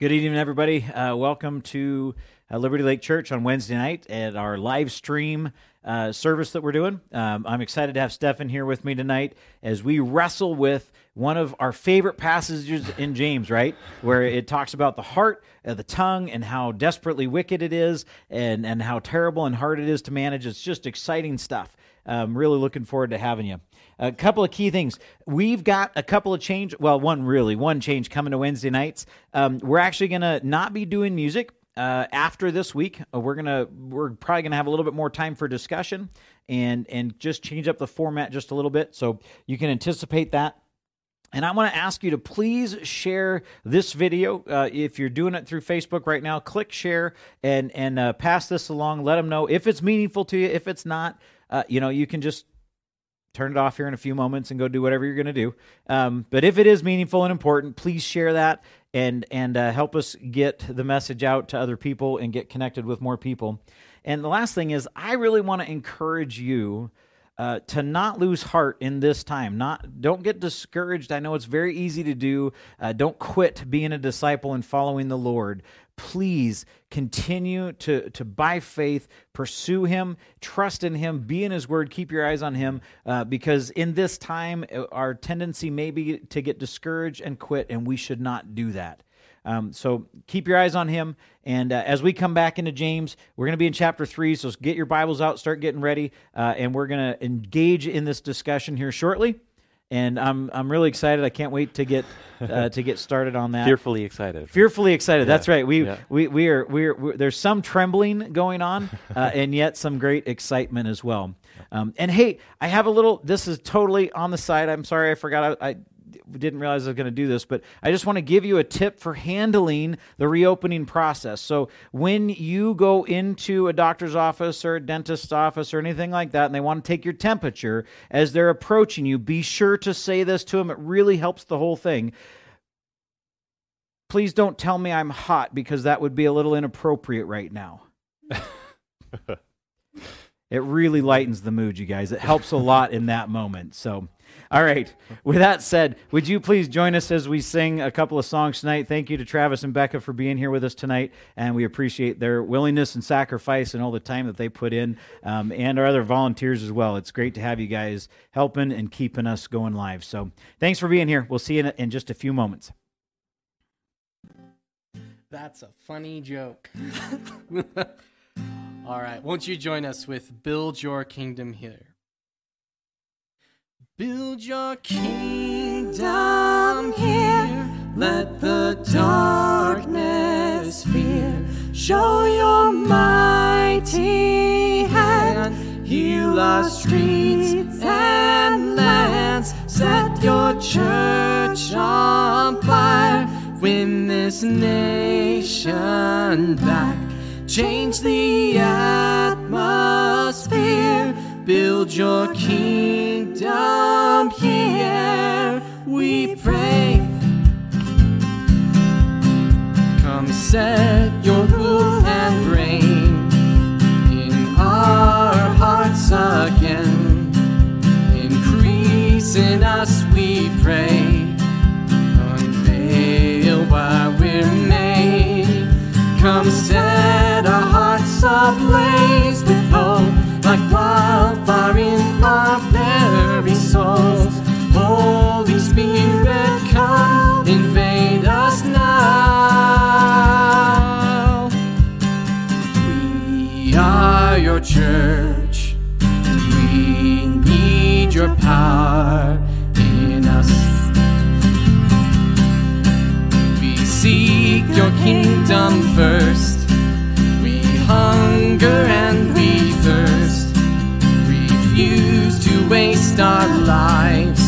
Good evening, everybody. Uh, welcome to uh, Liberty Lake Church on Wednesday night at our live stream uh, service that we're doing. Um, I'm excited to have Stefan here with me tonight as we wrestle with one of our favorite passages in James, right? Where it talks about the heart, uh, the tongue, and how desperately wicked it is, and, and how terrible and hard it is to manage. It's just exciting stuff. I'm really looking forward to having you. A couple of key things. We've got a couple of change. Well, one really, one change coming to Wednesday nights. Um, we're actually going to not be doing music. Uh, after this week, uh, we're gonna we're probably gonna have a little bit more time for discussion and and just change up the format just a little bit, so you can anticipate that. And I want to ask you to please share this video. Uh, if you're doing it through Facebook right now, click share and and uh, pass this along. Let them know if it's meaningful to you. If it's not, uh, you know, you can just turn it off here in a few moments and go do whatever you're going to do. Um, but if it is meaningful and important, please share that and and uh, help us get the message out to other people and get connected with more people. And the last thing is, I really want to encourage you. Uh, to not lose heart in this time not don't get discouraged i know it's very easy to do uh, don't quit being a disciple and following the lord please continue to, to by faith pursue him trust in him be in his word keep your eyes on him uh, because in this time uh, our tendency may be to get discouraged and quit and we should not do that. Um, so keep your eyes on him and uh, as we come back into james we're going to be in chapter 3 so get your bibles out start getting ready uh, and we're going to engage in this discussion here shortly and I'm I'm really excited. I can't wait to get uh, to get started on that. Fearfully excited. Fearfully excited. Yeah. That's right. We, yeah. we we are we're, we're, there's some trembling going on, uh, and yet some great excitement as well. Um, and hey, I have a little. This is totally on the side. I'm sorry, I forgot. I, I didn't realize I was going to do this, but I just want to give you a tip for handling the reopening process. So, when you go into a doctor's office or a dentist's office or anything like that, and they want to take your temperature as they're approaching you, be sure to say this to them. It really helps the whole thing. Please don't tell me I'm hot because that would be a little inappropriate right now. it really lightens the mood, you guys. It helps a lot in that moment. So, all right. With that said, would you please join us as we sing a couple of songs tonight? Thank you to Travis and Becca for being here with us tonight, and we appreciate their willingness and sacrifice and all the time that they put in, um, and our other volunteers as well. It's great to have you guys helping and keeping us going live. So thanks for being here. We'll see you in, in just a few moments. That's a funny joke. All right. Won't you join us with Build Your Kingdom Here? Build your kingdom here. Let the darkness fear. Show your mighty hand. Heal our streets and lands. Set your church on fire. Win this nation back. Change the atmosphere build your kingdom here, we pray. Come set your rule and reign in our hearts again. Increase in us, we pray. Unveil why we're made. Come set our hearts ablaze your power in us. We seek your kingdom first. We hunger and we thirst refuse to waste our lives.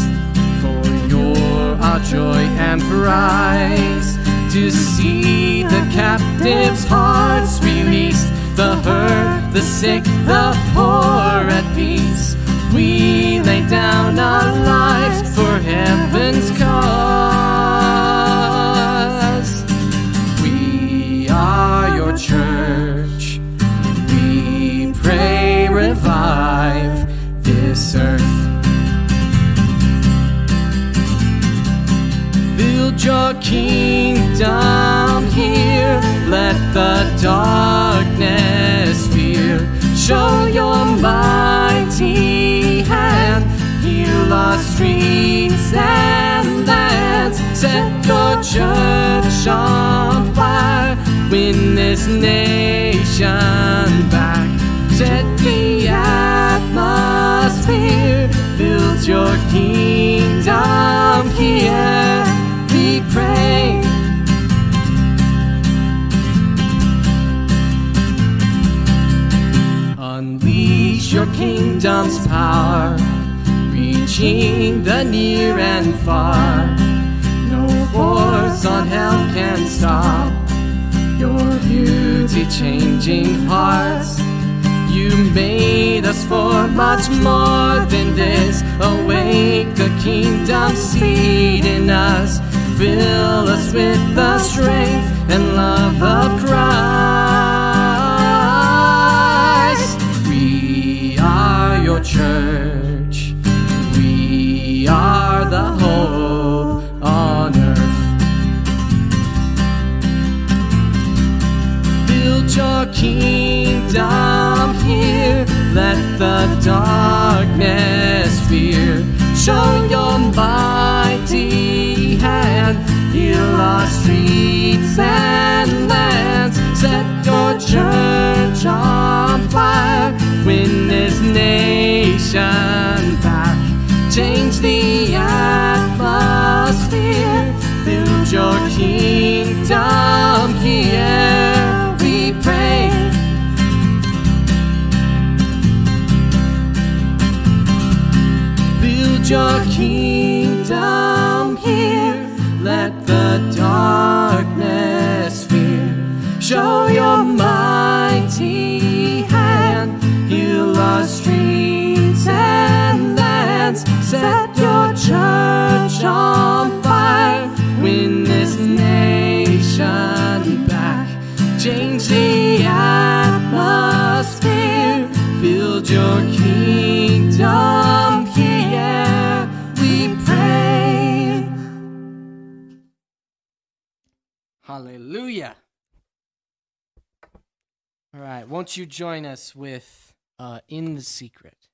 For you're our joy and prize. To see the captives' hearts released, the hurt, the sick, the poor at peace. We lay down our lives for heaven's cause. We are your church. We pray, revive this earth. Build your kingdom here. Let the darkness fear. Show your mighty our streets and lands. Set your church on fire, win this nation back. Set the atmosphere, build your kingdom here. We pray. Unleash your kingdom's power, reaching the near and far. No force on hell can stop your beauty changing hearts. You made us for much more than this. Awake the kingdom seed in us. Fill us with the strength and love of Christ. We are your church. Kingdom here. Let the darkness fear. Show your mighty hand. Heal our streets and lands. Set your church on fire. Win this nation back. Change the atmosphere. Hallelujah. All right, won't you join us with uh, In the Secret?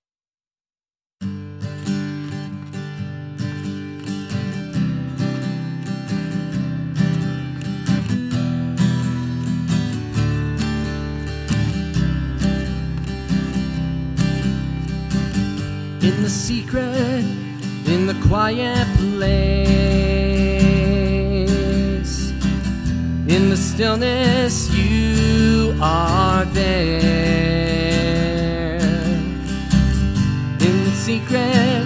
In the secret, in the quiet place. The stillness, you are there. In the secret,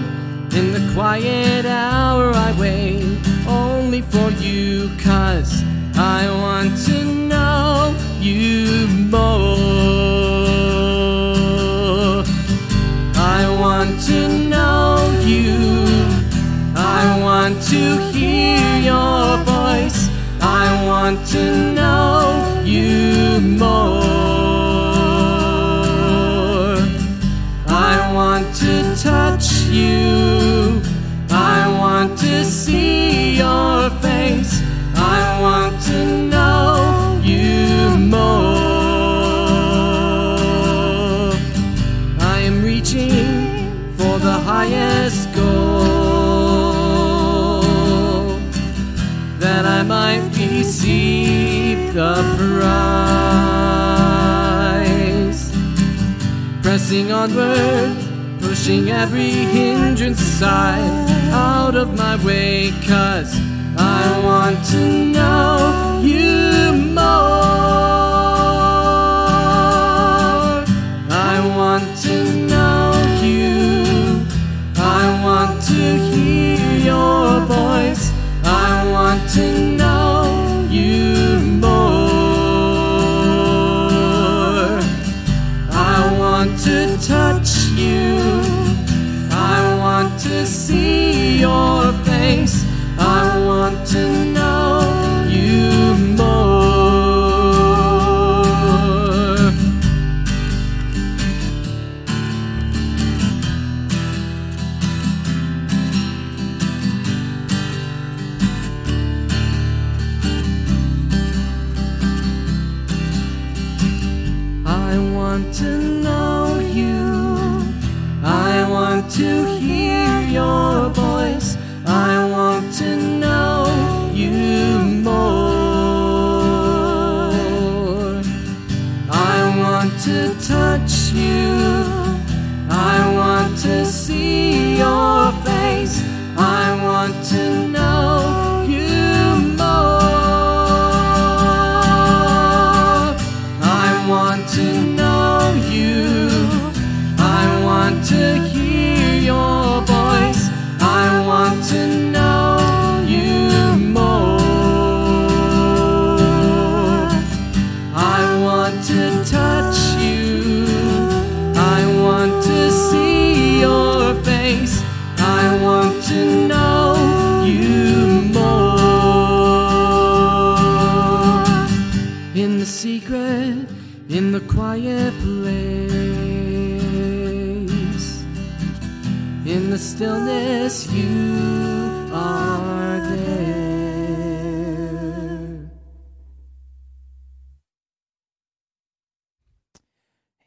in the quiet hour, I wait only for you, cause I want to know you more. I want to know you. I want to want to know you more. The prize. Pressing onward, pushing every hindrance aside out of my way, cause I want to know you more. I want to know you. I want to hear your voice. I want to know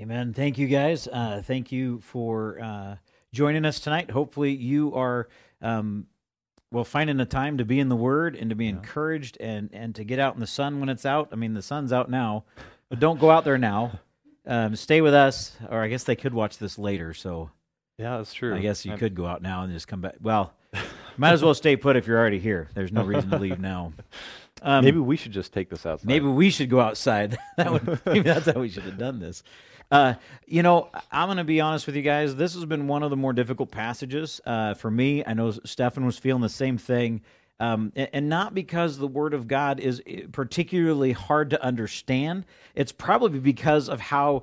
Amen. Thank you, guys. Uh, thank you for uh, joining us tonight. Hopefully, you are um, well finding a time to be in the Word and to be encouraged and and to get out in the sun when it's out. I mean, the sun's out now, but don't go out there now. Um, stay with us, or I guess they could watch this later. So Yeah, that's true. I guess you I'm- could go out now and just come back. Well, might as well stay put if you're already here. There's no reason to leave now. Um, maybe we should just take this outside. Maybe we should go outside. that would maybe that's how we should have done this. Uh, you know, I'm going to be honest with you guys. This has been one of the more difficult passages uh, for me. I know Stefan was feeling the same thing, um, and, not because the Word of God is eh, particularly hard to understand. It's probably because of how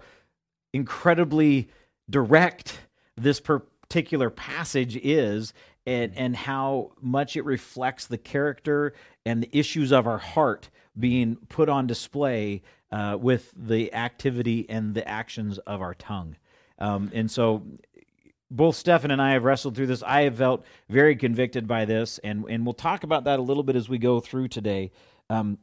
incredibly direct this particular passage is and and how much it reflects the character and the issues of our heart being put on display uh, with the activity and the actions of our tongue um, and so both Stefan and I have wrestled through this. I have felt very convicted by this, and and we'll talk about that a little bit as we go through today. Um,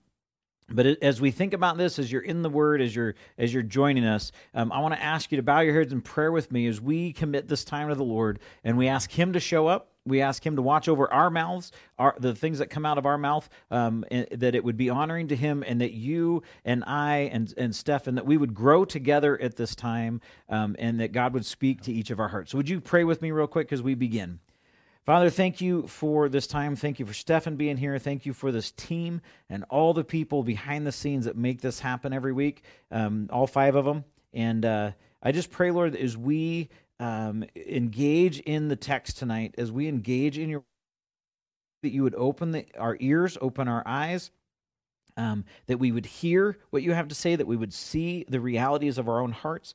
but as we think about this, as you're in the Word, as you're as you're joining us, um, I want to ask you to bow your heads in prayer with me as we commit this time to the Lord, and we ask Him to show up. We ask Him to watch over our mouths, our the things that come out of our mouth, um, and that it would be honoring to Him, and that you and I and and Stefan that we would grow together at this time, um, and that God would speak to each of our hearts. So, would you pray with me real quick as we begin? Father, thank you for this time. Thank you for Stefan being here. Thank you for this team and all the people behind the scenes that make this happen every week, um, all five of them. And uh, I just pray, Lord, as we um, engage in the text tonight, as we engage in your, that you would open the, our ears, open our eyes, um, that we would hear what you have to say, that we would see the realities of our own hearts,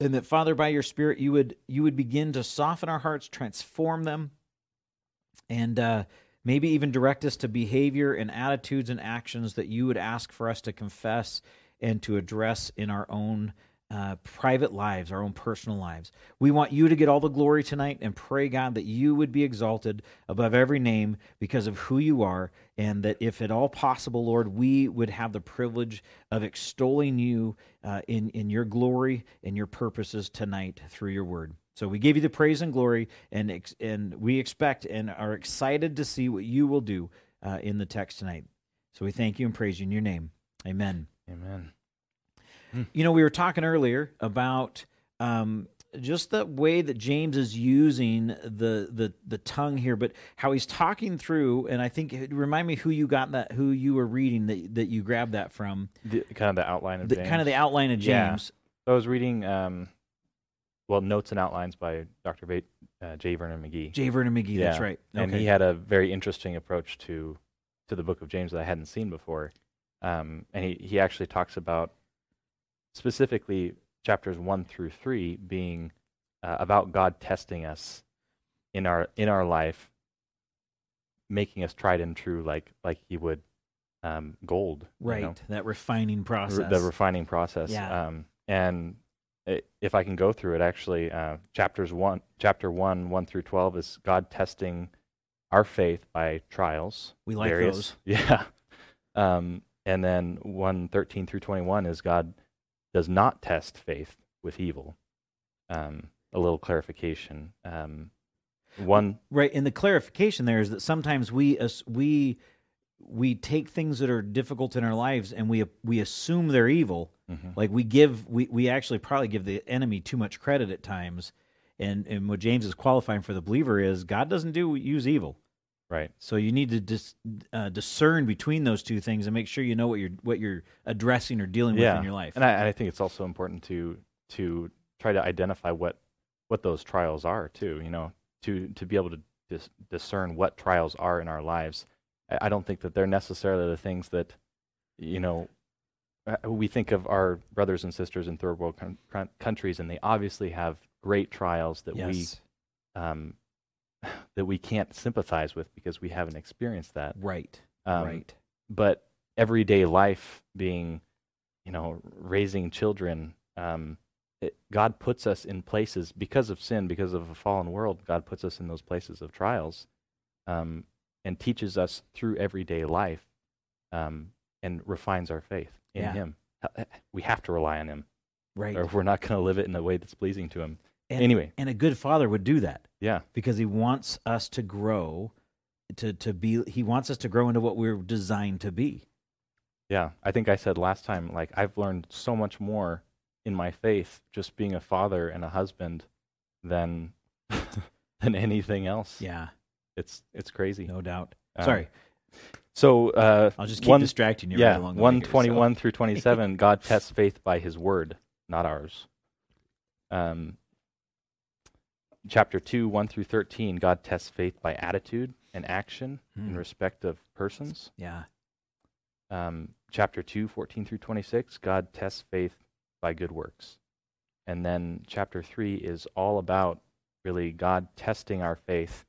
and that father by your spirit you would you would begin to soften our hearts transform them and uh, maybe even direct us to behavior and attitudes and actions that you would ask for us to confess and to address in our own uh, private lives, our own personal lives. We want you to get all the glory tonight and pray, God, that you would be exalted above every name because of who you are, and that if at all possible, Lord, we would have the privilege of extolling you uh, in, in your glory and your purposes tonight through your word. So we give you the praise and glory, and, ex- and we expect and are excited to see what you will do uh, in the text tonight. So we thank you and praise you in your name. Amen. Amen. You know, we were talking earlier about um, just the way that James is using the, the the tongue here, but how he's talking through. And I think remind me who you got that, who you were reading that that you grabbed that from. The, kind of the outline of The, James. kind of the outline of James. So I was reading, um, well, notes and outlines by Dr. Va- uh, J. Vernon McGee. J. Vernon McGee. That's Yeah. right. and he had a very interesting approach to to the book of James that I hadn't seen before. Um, and he, he actually talks about specifically chapters one through three being uh, about God testing us in our in our life, making us tried and true, like like He would um, gold, you right. know? That refining process. the refining process. Yeah. Um, and i if I can go through it, actually, uh, chapters one, chapter one, one through twelve is God testing our faith by trials. We like various- those. Yeah. Um, and then one thirteen through twenty one is God does not test faith with evil. Um, a little clarification. Um, one, Right, and the clarification there is that sometimes we as we we take things that are difficult in our lives and we we assume they're evil. Mhm. Like we give we we actually probably give the enemy too much credit at times. And and what James is qualifying for the believer is God doesn't do use evil. Right? So you need to dis, uh, discern between those two things and make sure you know what you're what you're addressing or dealing with in your life. And I, I think it's also important to to try to identify what what those trials are too. You know, to to be able to dis- discern what trials are in our lives. I, I don't think that they're necessarily the things that you know. uh, We think of our brothers and sisters in third world coun- countries, and they obviously have great trials that yes. we um, that we can't sympathize with because we haven't experienced that. right. Um, right. but everyday life being you know raising children um, it, god puts us in places because of sin because of a fallen world god puts us in those places of trials um, and teaches us through everyday life um, and refines our faith in Yeah. him Uh, we have to rely on him Right. or we're not going to live it in a way that's pleasing to him And, anyway and a good father would do that. yeah because he wants us to grow to to be he wants us to grow into what we're designed to be Yeah, I think I said last time, like I've learned so much more in my faith just being a father and a husband than than anything else. yeah It's it's crazy. no doubt Um, sorry So uh, i'll just keep one, distracting you yeah, right along the way one here, so- through twenty seven. God tests faith by His word, not ours. Um, chapter two, one through thirteen. God tests faith by attitude and action in Hmm. respect of persons. yeah um, chapter 2, 14 through 26, God tests faith by good works. And then chapter 3 is all about really God testing our faith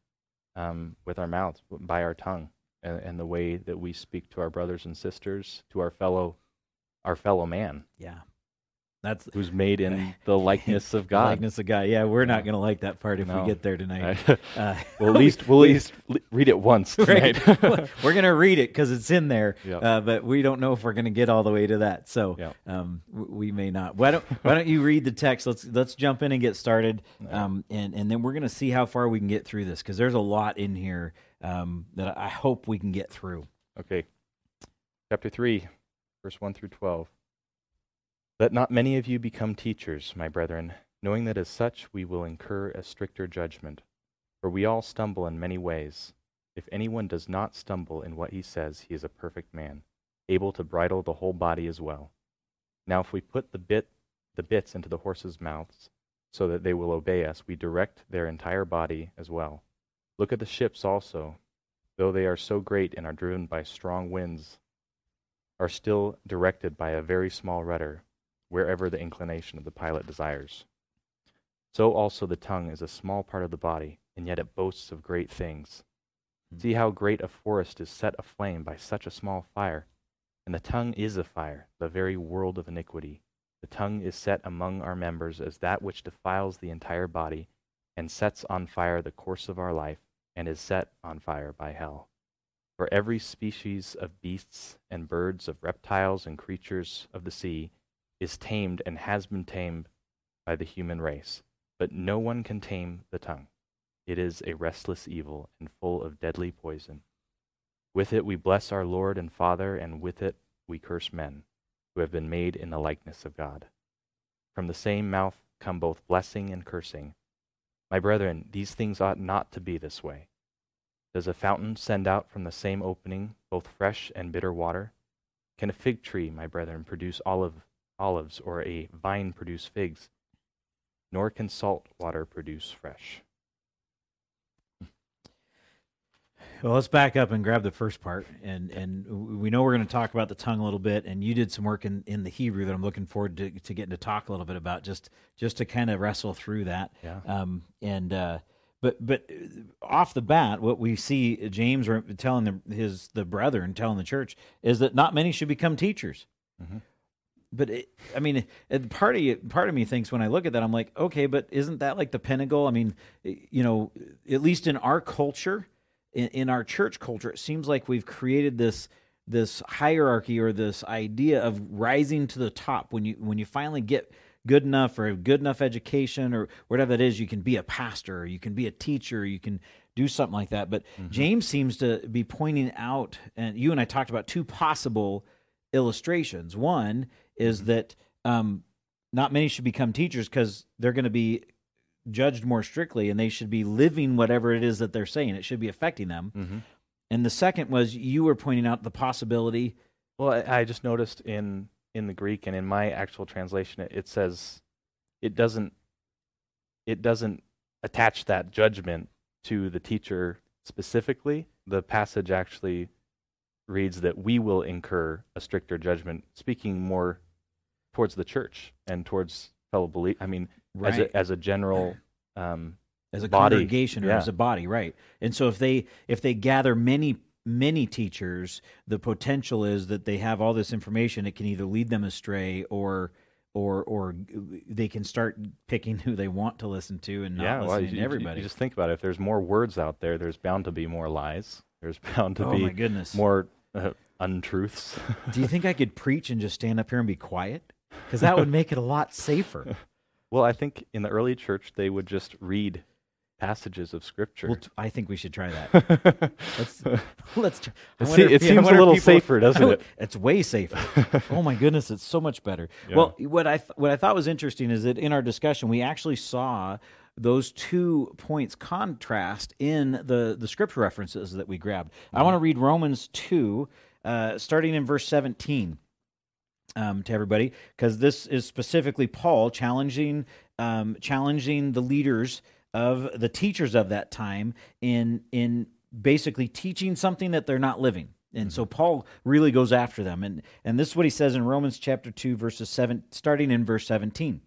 um, with our mouths, by our tongue, and, and the way that we speak to our brothers and sisters, to our fellow, our fellow man, yeah that's who's made in the likeness of God. likeness of god yeah we're not going to like that part if No. we get there tonight uh, well, at least we'll at least read it once Right. tonight. we're going to read it because it's in there Yep. uh, but we don't know if we're going to get all the way to that so Yep. um, we may not why don't why don't you read the text let's let's jump in and get started um, and and then we're going to see how far we can get through this because there's a lot in here um, that i hope we can get through Okay. Chapter 3, verse 1 through 12. Let not many of you become teachers, my brethren, knowing that as such we will incur a stricter judgment. For we all stumble in many ways. If anyone does not stumble in what he says, he is a perfect man, able to bridle the whole body as well. Now if we put the bit the bits into the horses' mouths, so that they will obey us, we direct their entire body as well. Look at the ships also, though they are so great and are driven by strong winds, are still directed by a very small rudder, wherever the inclination of the pilot desires. So also the tongue is a small part of the body, and yet it boasts of great things. Hmm. See how great a forest is set aflame by such a small fire. And the tongue is a fire, the very world of iniquity. The tongue is set among our members as that which defiles the entire body, and sets on fire the course of our life, and is set on fire by hell. For every species of beasts and birds, of reptiles and creatures of the sea, is tamed and has been tamed by the human race. But no one can tame the tongue. It is a restless evil and full of deadly poison. With it we bless our Lord and Father, and with it we curse men, who have been made in the likeness of God. From the same mouth come both blessing and cursing. My brethren, these things ought not to be this way. Does a fountain send out from the same opening both fresh and bitter water? Can a fig tree, my brethren, produce olive, olives, or a vine produce figs? Nor can salt water produce fresh. Well, let's back up and grab the first part, and and we know we're going to talk about the tongue a little bit. And you did some work in, in the Hebrew that I'm looking forward to, to getting to talk a little bit about, just just to kind of wrestle through that. Yeah. Um, and uh, but but uh, off the bat, what we see James telling the, his the brethren telling the church is that not many should become teachers. Mhm. But it, I mean, it, part of you, part of me thinks when I look at that, I'm like, okay, but isn't that like the pinnacle? I mean, you know, at least in our culture, in, in our church culture, it seems like we've created this this hierarchy or this idea of rising to the top. When you when you finally get good enough or have good enough education or whatever that is you can be a pastor or you can be a teacher you can do something like that. But mm-hmm. james seems to be pointing out and you and i talked about two possible illustrations. One is that um, not many should become teachers because they're going to be judged more strictly and they should be living whatever it is that they're saying it should be affecting them Mhm. and the second was you were pointing out the possibility Well, I, I just noticed in in the Greek and in my actual translation, it, it says it doesn't it doesn't attach that judgment to the teacher specifically. The passage actually reads that we will incur a stricter judgment, speaking more towards the church and towards fellow belief. I mean, as a as a general. Um, as a body, congregation or yeah. as a body right and so if they if they gather many many teachers the potential is that they have all this information it can either lead them astray or or or they can start picking who they want to listen to and not yeah, well, listening you, to everybody You just think about it. If there's more words out there, there's bound to be more lies. There's bound to oh be my goodness more uh, untruths. do you think i could preach and just stand up here and be quiet because that would make it a lot safer well, I think in the early church they would just read passages of scripture. well, t- i think we should try that let's let's It if- it seems a little safer, doesn't it? it's way safer oh my goodness, it's so much better. Yeah. Well, what I th- what I thought was interesting is that in our discussion we actually saw those two points contrast in the the scripture references that we grabbed. I want to read Romans two, uh, starting in verse seventeen. Um, to everybody, because this is specifically Paul challenging um, challenging the leaders of the teachers of that time in in basically teaching something that they're not living. And so Paul really goes after them. And and this is what he says in Romans chapter 2 verses 7 starting in verse 17.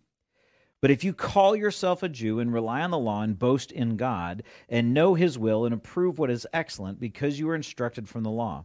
But if you call yourself a Jew and rely on the law and boast in God and know his will and approve what is excellent because you are instructed from the law.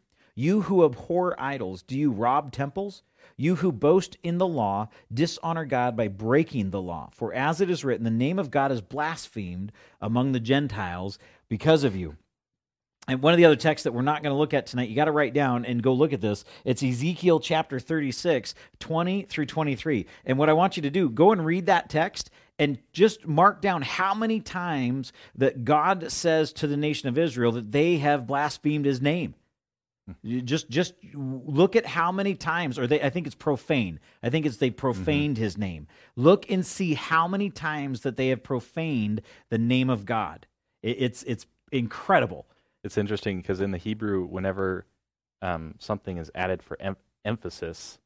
You who abhor idols, do you rob temples? You who boast in the law, dishonor God by breaking the law. For as it is written, the name of God is blasphemed among the Gentiles because of you. And one of the other texts that we're not going to look at tonight, you got to write down and go look at this. It's Ezekiel chapter 36, 20 through 23. And what I want you to do, go and read that text and just mark down how many times that God says to the nation of Israel that they have blasphemed his name. You just just look at how many times or they I think it's profane. I think it's they profaned his name. Look and see how many times that they have profaned the name of God. It, it's it's incredible. it's interesting because in the Hebrew, whenever um, something is added for em- emphasis,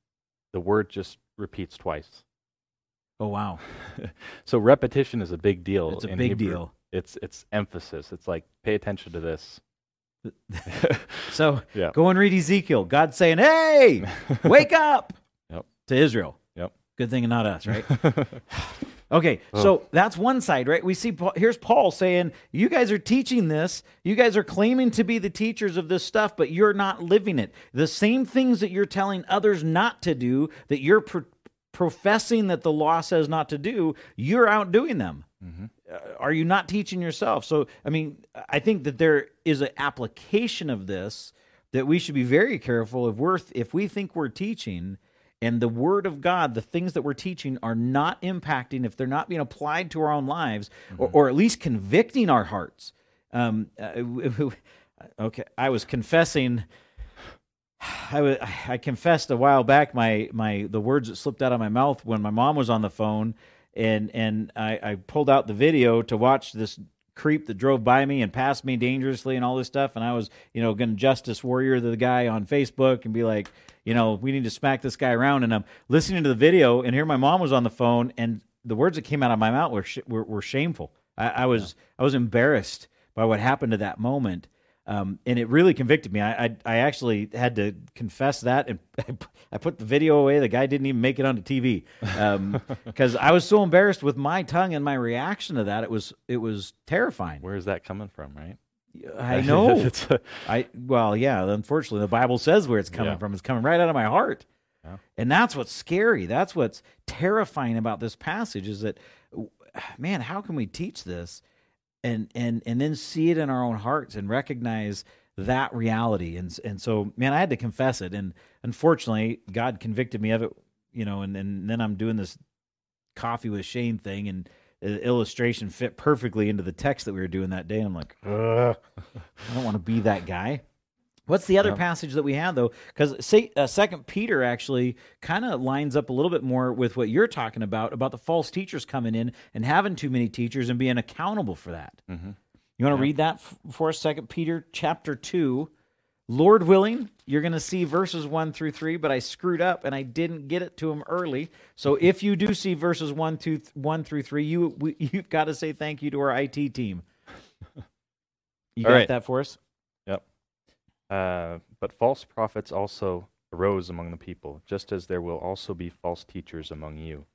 the word just repeats twice. Oh wow. so repetition is a big deal. It's a big Hebrew. deal. It's it's emphasis. It's like pay attention to this. So Yeah. go and read Ezekiel. God's saying, "Hey, wake up!" Yep. To Israel. Yep. Good thing and not us, right? Okay, so that's one side, right? We see Paul, here's Paul saying, "You guys are teaching this. You guys are claiming to be the teachers of this stuff, but you're not living it. The same things that you're telling others not to do, that you're pro- professing that the law says not to do, you're out doing them. Uh, are you not teaching yourself? So, I mean, I think that there is an application of this that we should be very careful if we're if we think we're teaching and the word of God, the things that we're teaching are not impacting, if they're not being applied to our own lives, or, or at least convicting our hearts. Um, uh, okay, I was confessing. I was, I confessed a while back my my the words that slipped out of my mouth when my mom was on the phone, and and I, I pulled out the video to watch this creep that drove by me and passed me dangerously and all this stuff, and I was you know going to justice warrior the guy on Facebook and be like, you know, we need to smack this guy around, and I'm listening to the video, and here my mom was on the phone, and the words that came out of my mouth were sh- were, were shameful. I, I was I was embarrassed by what happened to that moment. Um, and it really convicted me. I, I, I actually had to confess that, and I put the video away. The guy didn't even make it onto TV because um, I was so embarrassed with my tongue and my reaction to that. It was it was terrifying. Where is that coming from, right? I know. I well, yeah. Unfortunately, the Bible says where it's coming Yeah. from. It's coming right out of my heart, Yeah. and that's what's scary. That's what's terrifying about this passage is that, man, how can we teach this, and and and then see it in our own hearts and recognize that reality? And and so, man, I had to confess it, and unfortunately, God convicted me of it. You know, and and then I'm doing this coffee with Shane thing, and the illustration fit perfectly into the text that we were doing that day. And I'm like, I don't want to be that guy. What's the other Yeah. passage that we have though? Because uh, Second Peter actually kind of lines up a little bit more with what you're talking about about the false teachers coming in and having too many teachers and being accountable for that. Mm-hmm. You want to read that for us? Second Peter chapter two. Lord willing, you're going to see verses one through three, but I screwed up and I didn't get it to him early. So if you do see verses one through one through three, you we, you've got to say thank you to our IT team. You All got right. that for us? Uh, but false prophets also arose among the people, just as there will also be false teachers among you,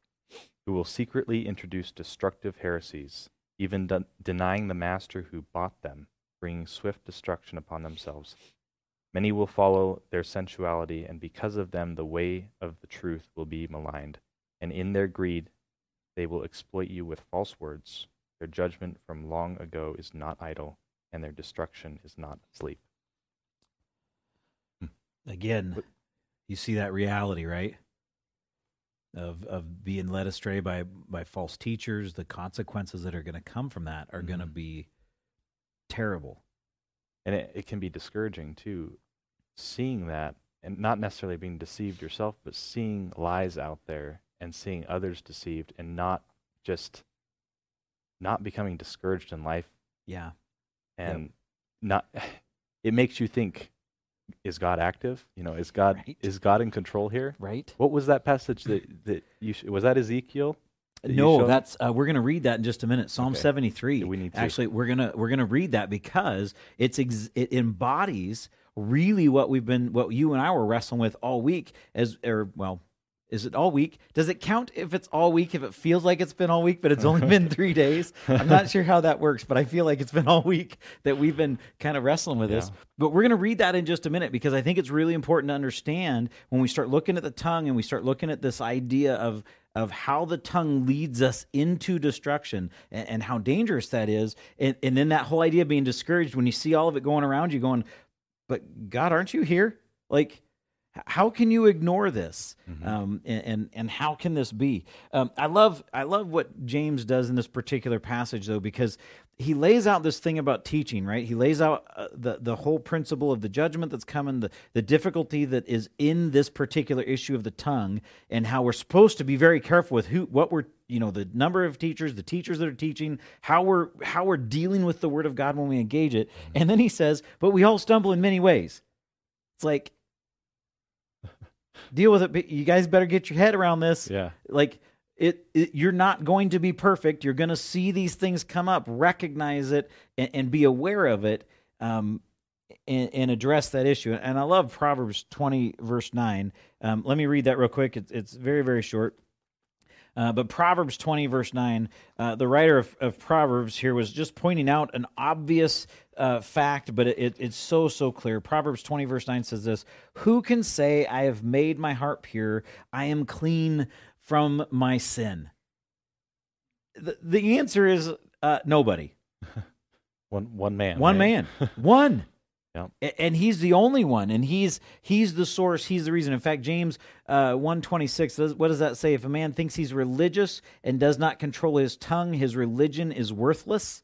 who will secretly introduce destructive heresies, even de- denying the master who bought them, bringing swift destruction upon themselves. Many will follow their sensuality, and because of them, the way of the truth will be maligned. And in their greed, they will exploit you with false words. Their judgment from long ago is not idle, and their destruction is not asleep. Again, you see that reality, right? Of of being led astray by by false teachers, the consequences that are going to come from that are going to mm-hmm. be terrible. and it, it can be discouraging too seeing that and not necessarily being deceived yourself but seeing lies out there and seeing others deceived and not just not becoming discouraged in life Yeah. and not it makes you think is god active you know is god Right. is god in control here Right? what was that passage that that you sh- was that ezekiel that No, that's uh, we're going to read that in just a minute. Psalm Okay. 73. Yeah, we need to. Actually, we're going to we're going to read that because it's ex- it embodies really what we've been what you and I were wrestling with all week as or well, is it all week? Does it count if it's all week if it feels like it's been all week but it's only been 3 days? I'm not sure how that works, but I feel like it's been all week that we've been kind of wrestling with this. But we're going to read that in just a minute because I think it's really important to understand when we start looking at the tongue and we start looking at this idea of of how the tongue leads us into destruction and, and how dangerous that is. And, and then that whole idea of being discouraged when you see all of it going around you, going, but God, aren't you here? Like, how can you ignore this? Mhm. Um, and, and and how can this be? Um, I love I love what James does in this particular passage though because he lays out this thing about teaching, right? He lays out uh, the the whole principle of the judgment that's coming, the the difficulty that is in this particular issue of the tongue, and how we're supposed to be very careful with who what we're you know the number of teachers, the teachers that are teaching, how we're how we're dealing with the Word of God when we engage it, and then he says, "But we all stumble in many ways." It's like deal with it. but You guys better get your head around this. Yeah. Like it, it you're not going to be perfect. You're going to see these things come up recognize it and, and be aware of it um, and, and address that issue. And i love proverbs 20 verse 9 um, let me read that real quick. It's, it's very very short uh, but Proverbs 20, verse 9, uh, the writer of, of Proverbs here was just pointing out an obvious uh, fact, but it, it, it's so, so clear. Proverbs 20, verse 9 says this Who can say, I have made my heart pure? I am clean from my sin? The, the answer is uh, nobody. one one man One right? man. One. Yep. A- And he's the only one, and he's he's the source. He's the reason. In fact, James uh, one twenty six. What does that say? If a man thinks he's religious and does not control his tongue, his religion is worthless.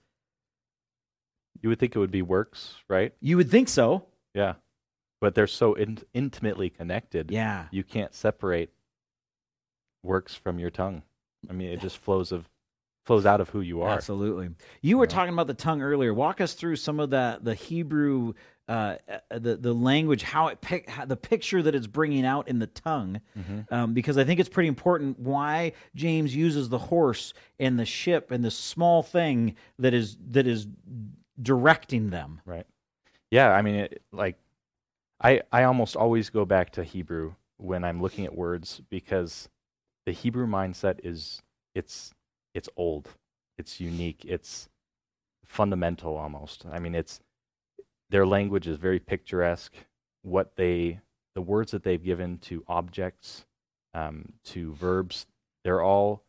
you would think it would be works right You would think so. Yeah. But they're so in- intimately connected. Yeah. You can't separate works from your tongue. I mean, it just flows of flows out of who you are. Absolutely. You were Yeah. talking about the tongue earlier. Walk us through some of the the Hebrew, uh, uh, the the language, how it pic- how, the picture that it's bringing out in the tongue, Mhm. um, because I think it's pretty important why James uses the horse and the ship and the small thing that is that is directing them. Right. Yeah, I mean, it, like, I I almost always go back to Hebrew when I'm looking at words because the Hebrew mindset is it's it's old, it's unique, it's fundamental almost. I mean, it's their language is very picturesque. What they the words that they've given to objects, um, to verbs, they're all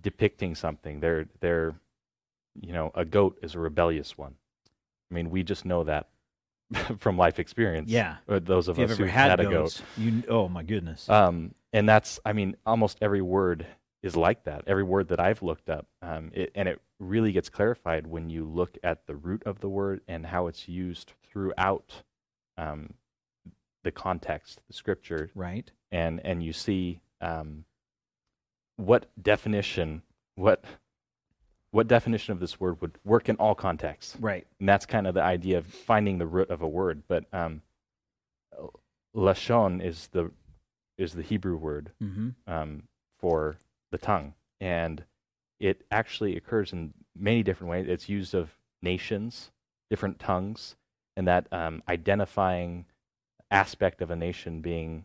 depicting something. They're they're you know a goat is a rebellious one. I mean, we just know that from life experience. Yeah. Or those of If us who had, had a goats, goat. you oh my goodness. Um, and that's, I mean, almost every word is like that. Every word that I've looked up, um, it, and it really gets clarified when you look at the root of the word and how it's used throughout um, the context, the scripture, right. and and you see um, what definition, what what definition of this word would work in all contexts. Right. And that's kind of the idea of finding the root of a word. But um, lashon is the is the Hebrew word Mm-hmm. um, for the tongue, and it actually occurs in many different ways. It's used of nations, different tongues, and that um, identifying aspect of a nation being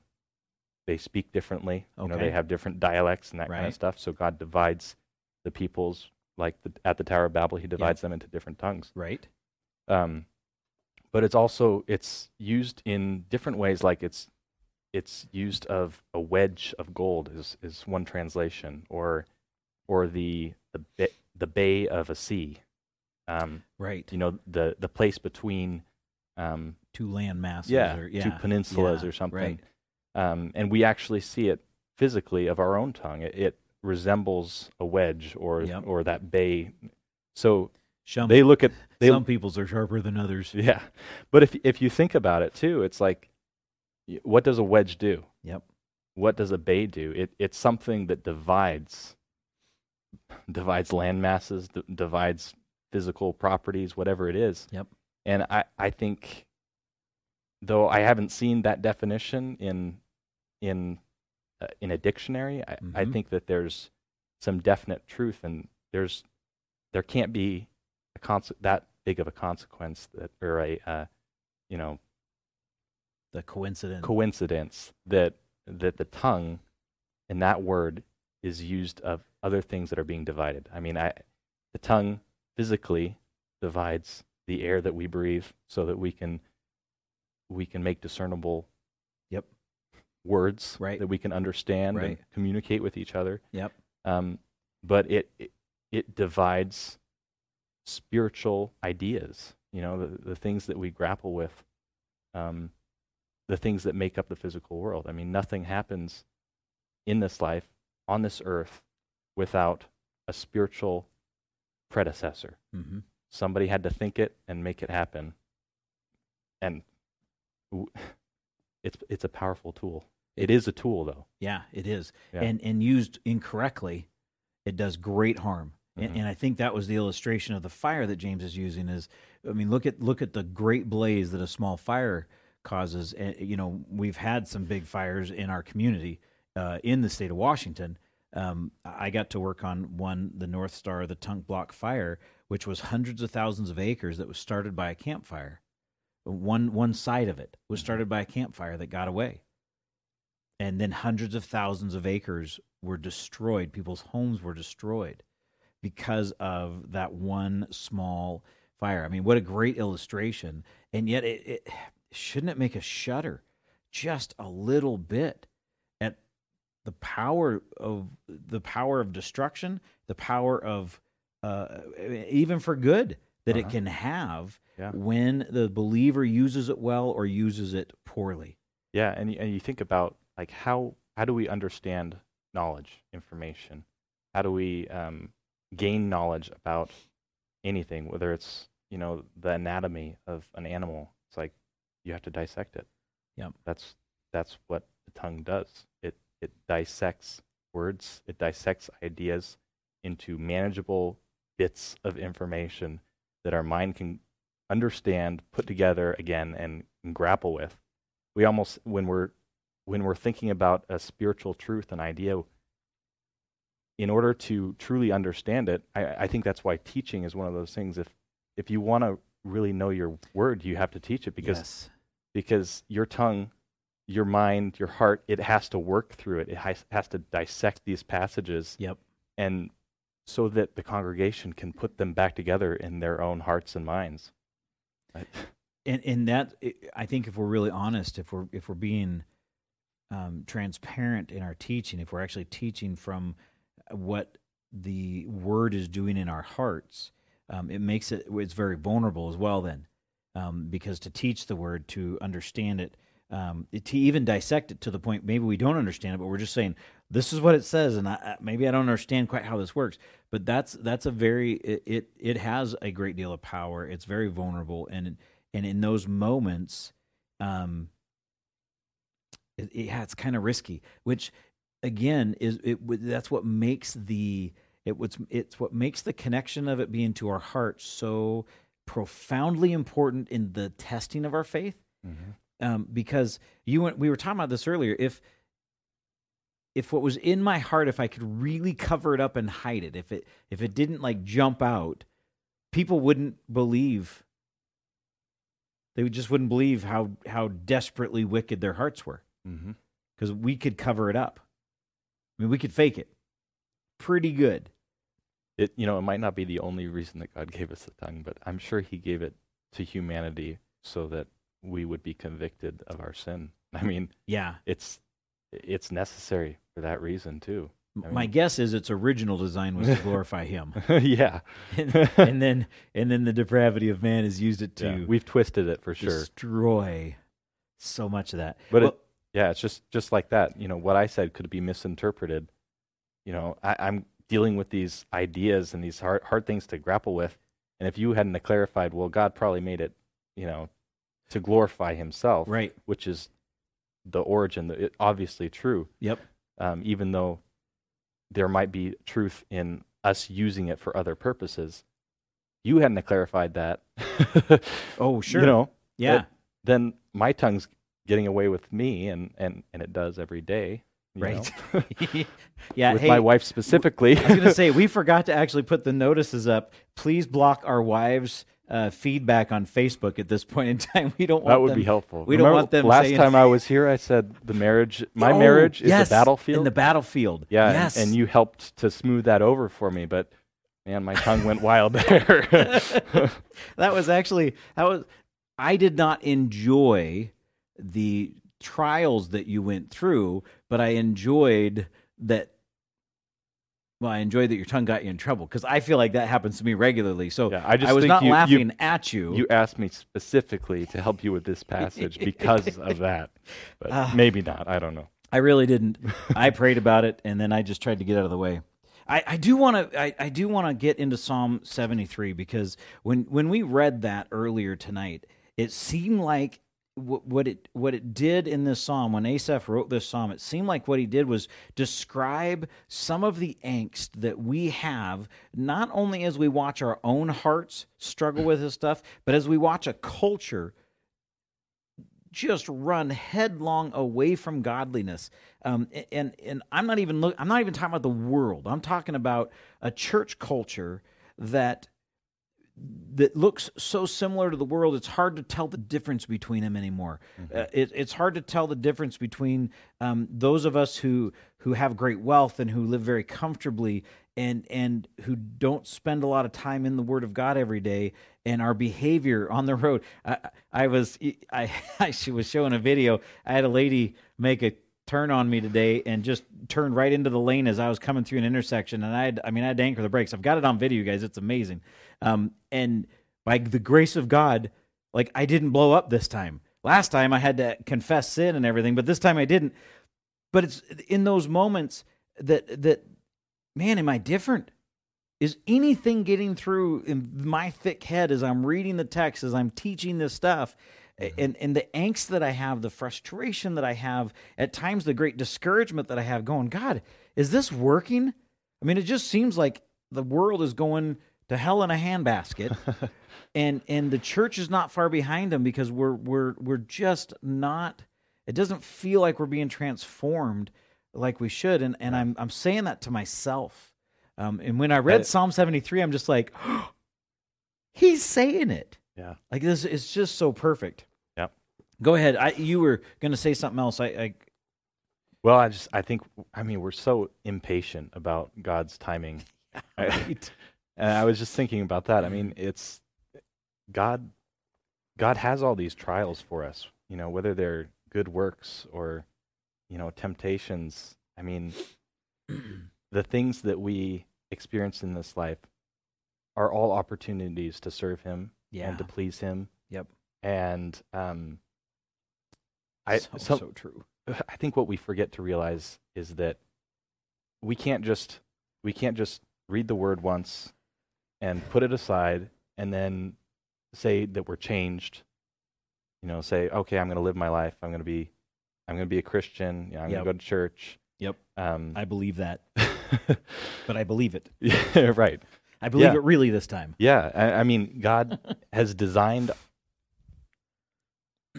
they speak differently. You know, Okay. they have different dialects and that kind of stuff. So God divides the peoples, like the, at the Tower of Babel, He divides them into different tongues. Right. Um, but it's also it's used in different ways. Like it's it's used of a wedge of gold is is one translation, or or the the ba- the bay of a sea. Um, Right. you know the the place between um, Two land masses. yeah, Or, yeah. two peninsulas Yeah, or something. Right. Um, and we actually see it physically of our own tongue. It, it resembles a wedge or Yep. or that bay. So Some, they look at they some people's are sharper than others. yeah, but if if you think about it too, it's like, what does a wedge do? Yep. What does a bay do? It it's something that divides, divides land masses, d- divides physical properties, whatever it is. Yep. And I I think, though I haven't seen that definition in in uh, in a dictionary, I, I Mhm. think that there's some definite truth, and there's there can't be a conse- that big of a consequence that or a uh, you know The coincidence. coincidence that that the tongue in that word is used of other things that are being divided. I mean, I the tongue physically divides the air that we breathe so that we can we can make discernible Yep. words Right. that we can understand Right. and communicate with each other. Yep. Um, but it, it it divides spiritual ideas. You know, the, the things that we grapple with, um, the things that make up the physical world. I mean, nothing happens in this life on this earth without a spiritual predecessor. hmm Somebody had to think it and make it happen, and it's it's a powerful tool. It is a tool, though. Yeah, it is. Yeah. And and used incorrectly, it does great harm. Mhm. And, and I think that was the illustration of the fire that James is using. Is I mean, look at look at the great blaze that a small fire causes. And you know, we've had some big fires in our community uh, in the state of Washington. Um, I got to work on one, the North Star, the Tunk Block Fire, which was hundreds of thousands of acres that was started by a campfire. One one side of it was started by a campfire that got away and then hundreds of thousands of acres were destroyed. People's homes were destroyed because of that one small fire. I mean, what a great illustration! And yet, it, it shouldn't it make us shudder just a little bit the power of the power of destruction, the power of uh, even for good that it Uh-huh. can have Yeah. when the believer uses it well or uses it poorly. Yeah, and and you think about like how how do we understand knowledge, information? How do we um, gain knowledge about anything, whether it's you know the anatomy of an animal? It's like you have to dissect it. Yep. That's that's what the tongue does. It it dissects words. It dissects ideas into manageable bits of information that our mind can understand, put together again, and, and grapple with we almost when we're when we're thinking about a spiritual truth an idea in order to truly understand it I, I think that's why teaching is one of those things if if you want to really know your word, you have to teach it because yes. because your tongue, your mind, your heart, it has to work through it. It has, has to dissect these passages Yep. and so that the congregation can put them back together in their own hearts and minds. Right? and and that I think if we're really honest, if we're if we're being um, transparent in our teaching, if we're actually teaching from what the word is doing in our hearts, um, it makes it it's very vulnerable as well. Then, um, because to teach the word, to understand it, um, to even dissect it to the point maybe we don't understand it, but we're just saying this is what it says, and I, maybe I don't understand quite how this works. But that's that's a very it it, it has a great deal of power. It's very vulnerable, and and in those moments, um, it, it, yeah, it's kind of risky. Which again is it that's what makes the it what's it's what makes the connection of it being to our heart so profoundly important in the testing of our faith. Mm-hmm. Um, because you went, we were talking about this earlier. If if what was in my heart, if I could really cover it up and hide it, if it if it didn't like jump out, people wouldn't believe. They just wouldn't believe how how desperately wicked their hearts were, because Mm-hmm. we could cover it up. I mean, we could fake it pretty good. It you know it might not be the only reason that God gave us the tongue, but I'm sure He gave it to humanity so that we would be convicted of our sin. I mean, Yeah, it's it's necessary for that reason too. I my guess is its original design was to glorify Him, yeah, and, and then and then the depravity of man has used it to yeah, we've twisted it for sure. destroy so much of that. But Well, it, yeah, it's just just like that. You know, what I said could be misinterpreted. You know, I, I'm dealing with these ideas and these hard hard things to grapple with. And if you hadn't clarified, well, God probably made it, you know, to glorify Himself, right. which is the origin. that It, obviously true. Yep. Um, even though there might be truth in us using it for other purposes, you hadn't clarified that. Oh, sure. You know, yeah. then my tongue's getting away with me, and and and it does every day. Right. yeah. with hey, my wife specifically. I was going to say we forgot to actually put the notices up. Please block our wives' uh, feedback on Facebook at this point in time. We don't want that would them, be helpful. we don't want them Last saying- time I was here, I said the marriage, my Oh, marriage is yes, the battlefield. In the battlefield. yeah, and- Yes. and, you helped to smooth that over for me, but man, my tongue went wild there. that was actually that was I did not enjoy the trials that you went through, but I enjoyed that well, I enjoyed that your tongue got you in trouble because I feel like that happens to me regularly. So Yeah, I just I was not you- you- laughing at you. you asked me specifically to help you with this passage because of that, but Ah. maybe not. I don't know. I really didn't. I prayed about it and then I just tried to get out of the way. I, do want to I, I do want to get into Psalm 73 because when when we read that earlier tonight, it seemed like what, it what it did in this psalm when Asaph wrote this psalm, it seemed like what he did was describe some of the angst that we have, not only as we watch our own hearts struggle with this stuff, but as we watch a culture just run headlong away from godliness. Um, and and I'm not even look, I'm not even talking about the world. I'm talking about a church culture that that looks so similar to the world. It's hard to tell the difference between them anymore. Uh, it, it's hard to tell the difference between um, those of us who who have great wealth and who live very comfortably and and who don't spend a lot of time in the Word of God every day and our behavior on the road. I, I was I, I she was showing a video. I had a lady make a turn on me today and just turned right into the lane as I was coming through an intersection. And I had, I mean, I had to anchor the brakes. I've got it on video, guys. It's amazing. Um, and by the grace of God, like I didn't blow up this time. Last time I had to confess sin and everything, but this time I didn't. But it's in those moments that that man, am I different? Is anything getting through in my thick head as I'm reading the text, as I'm teaching this stuff? and and the angst that I have, the frustration that I have, at times the great discouragement that I have going, God, is this working? I mean, it just seems like the world is going to hell in a handbasket. and and the church is not far behind them because we're we're we're just not it doesn't feel like we're being transformed like we should. And and I'm I'm saying that to myself. Um, and when I read I- Psalm 73, I'm just like, he's saying it. Yeah. Like this, it's just so perfect. Yep. Go ahead. I, you were going to say something else. I, I Well, I just I think I mean we're so impatient about God's timing. Right. And I was just thinking about that. I mean, it's God God has all these trials for us, you know, whether they're good works or you know, temptations. I mean, the things that we experience in this life are all opportunities to serve him yeah. and to please him. Yep. And um I so, some- so true. I think what we forget to realize is that we can't just we can't just read the word once and put it aside and then say that we're changed. You know, say, okay, I'm going to live my life. I'm going to be I'm going to be a Christian. You know, I'm Yep. going to go to church. Yep. Um, I believe that, but I believe it. yeah, right. I believe Yeah. it really this time. Yeah, I, I mean, God has designed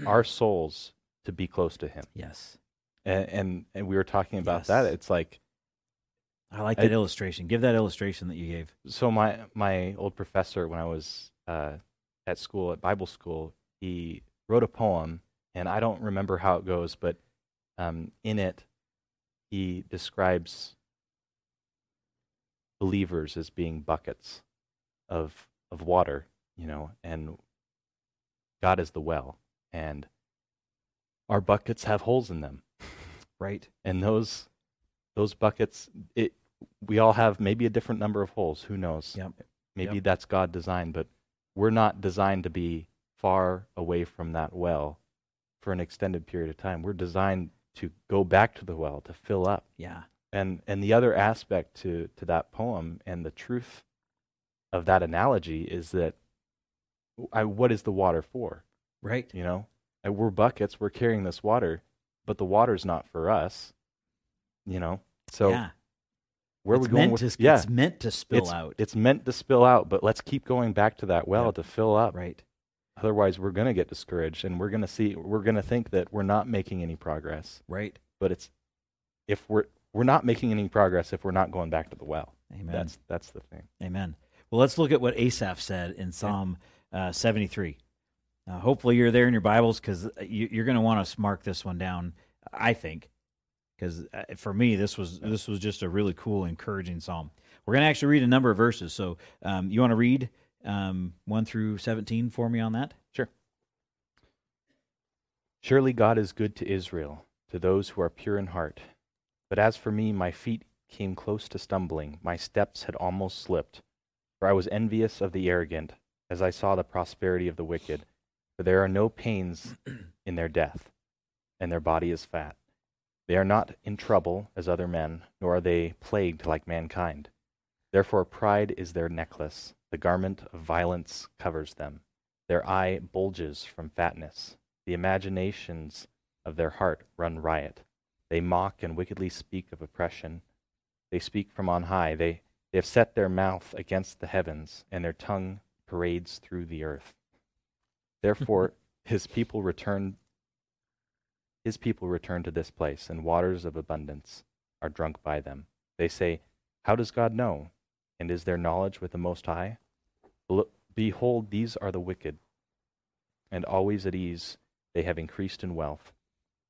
our souls to be close to Him, Yes. and and, and we were talking about Yes. that. It's like I like I- that illustration. Give that illustration that you gave. so my my old professor when I was uh, at school at Bible school, he wrote a poem, and I don't remember how it goes, but um, in it, he describes believers as being buckets of of water, you know, and God is the well, and our buckets have holes in them, Right. and those those buckets, it we all have maybe a different number of holes. Who knows? Yep. Maybe Yep. that's God designed, but we're not designed to be far away from that well for an extended period of time. We're designed to go back to the well to fill up. Yeah. And and the other aspect to to that poem and the truth of that analogy is that I, what is the water for? Right. You know, And we're buckets. We're carrying this water, but the water's not for us. You know, so yeah. Where are it's we going meant with? to, yeah, It's meant to spill it's, out. It's meant to spill out, but let's keep going back to that well to fill up. right. Otherwise, we're going to get discouraged, and we're going to see we're going to think that we're not making any progress. Right. But it's if we're we're not making any progress if we're not going back to the well. Amen. That's that's the thing. Amen. Well, let's look at what Asaph said in Psalm uh, 73. Now, hopefully, you're there in your Bibles because you, you're going to want to mark this one down. I think, because for me, this was this was just a really cool, encouraging psalm. We're going to actually read a number of verses. So, um, you want to read um, one through 17 for me on that? Sure. Surely God is good to Israel, to those who are pure in heart. But as for me, my feet came close to stumbling, my steps had almost slipped. For I was envious of the arrogant, as I saw the prosperity of the wicked. For there are no pains in their death, and their body is fat. They are not in trouble as other men, nor are they plagued like mankind. Therefore, pride is their necklace, the garment of violence covers them. Their eye bulges from fatness. The imaginations of their heart run riot. They mock and wickedly speak of oppression. They speak from on high. They, they have set their mouth against the heavens, and their tongue parades through the earth. Therefore, his people return. His people return to this place, and waters of abundance are drunk by them. They say, How does God know? And is there knowledge with the Most High? Behold, these are the wicked, and always at ease they have increased in wealth.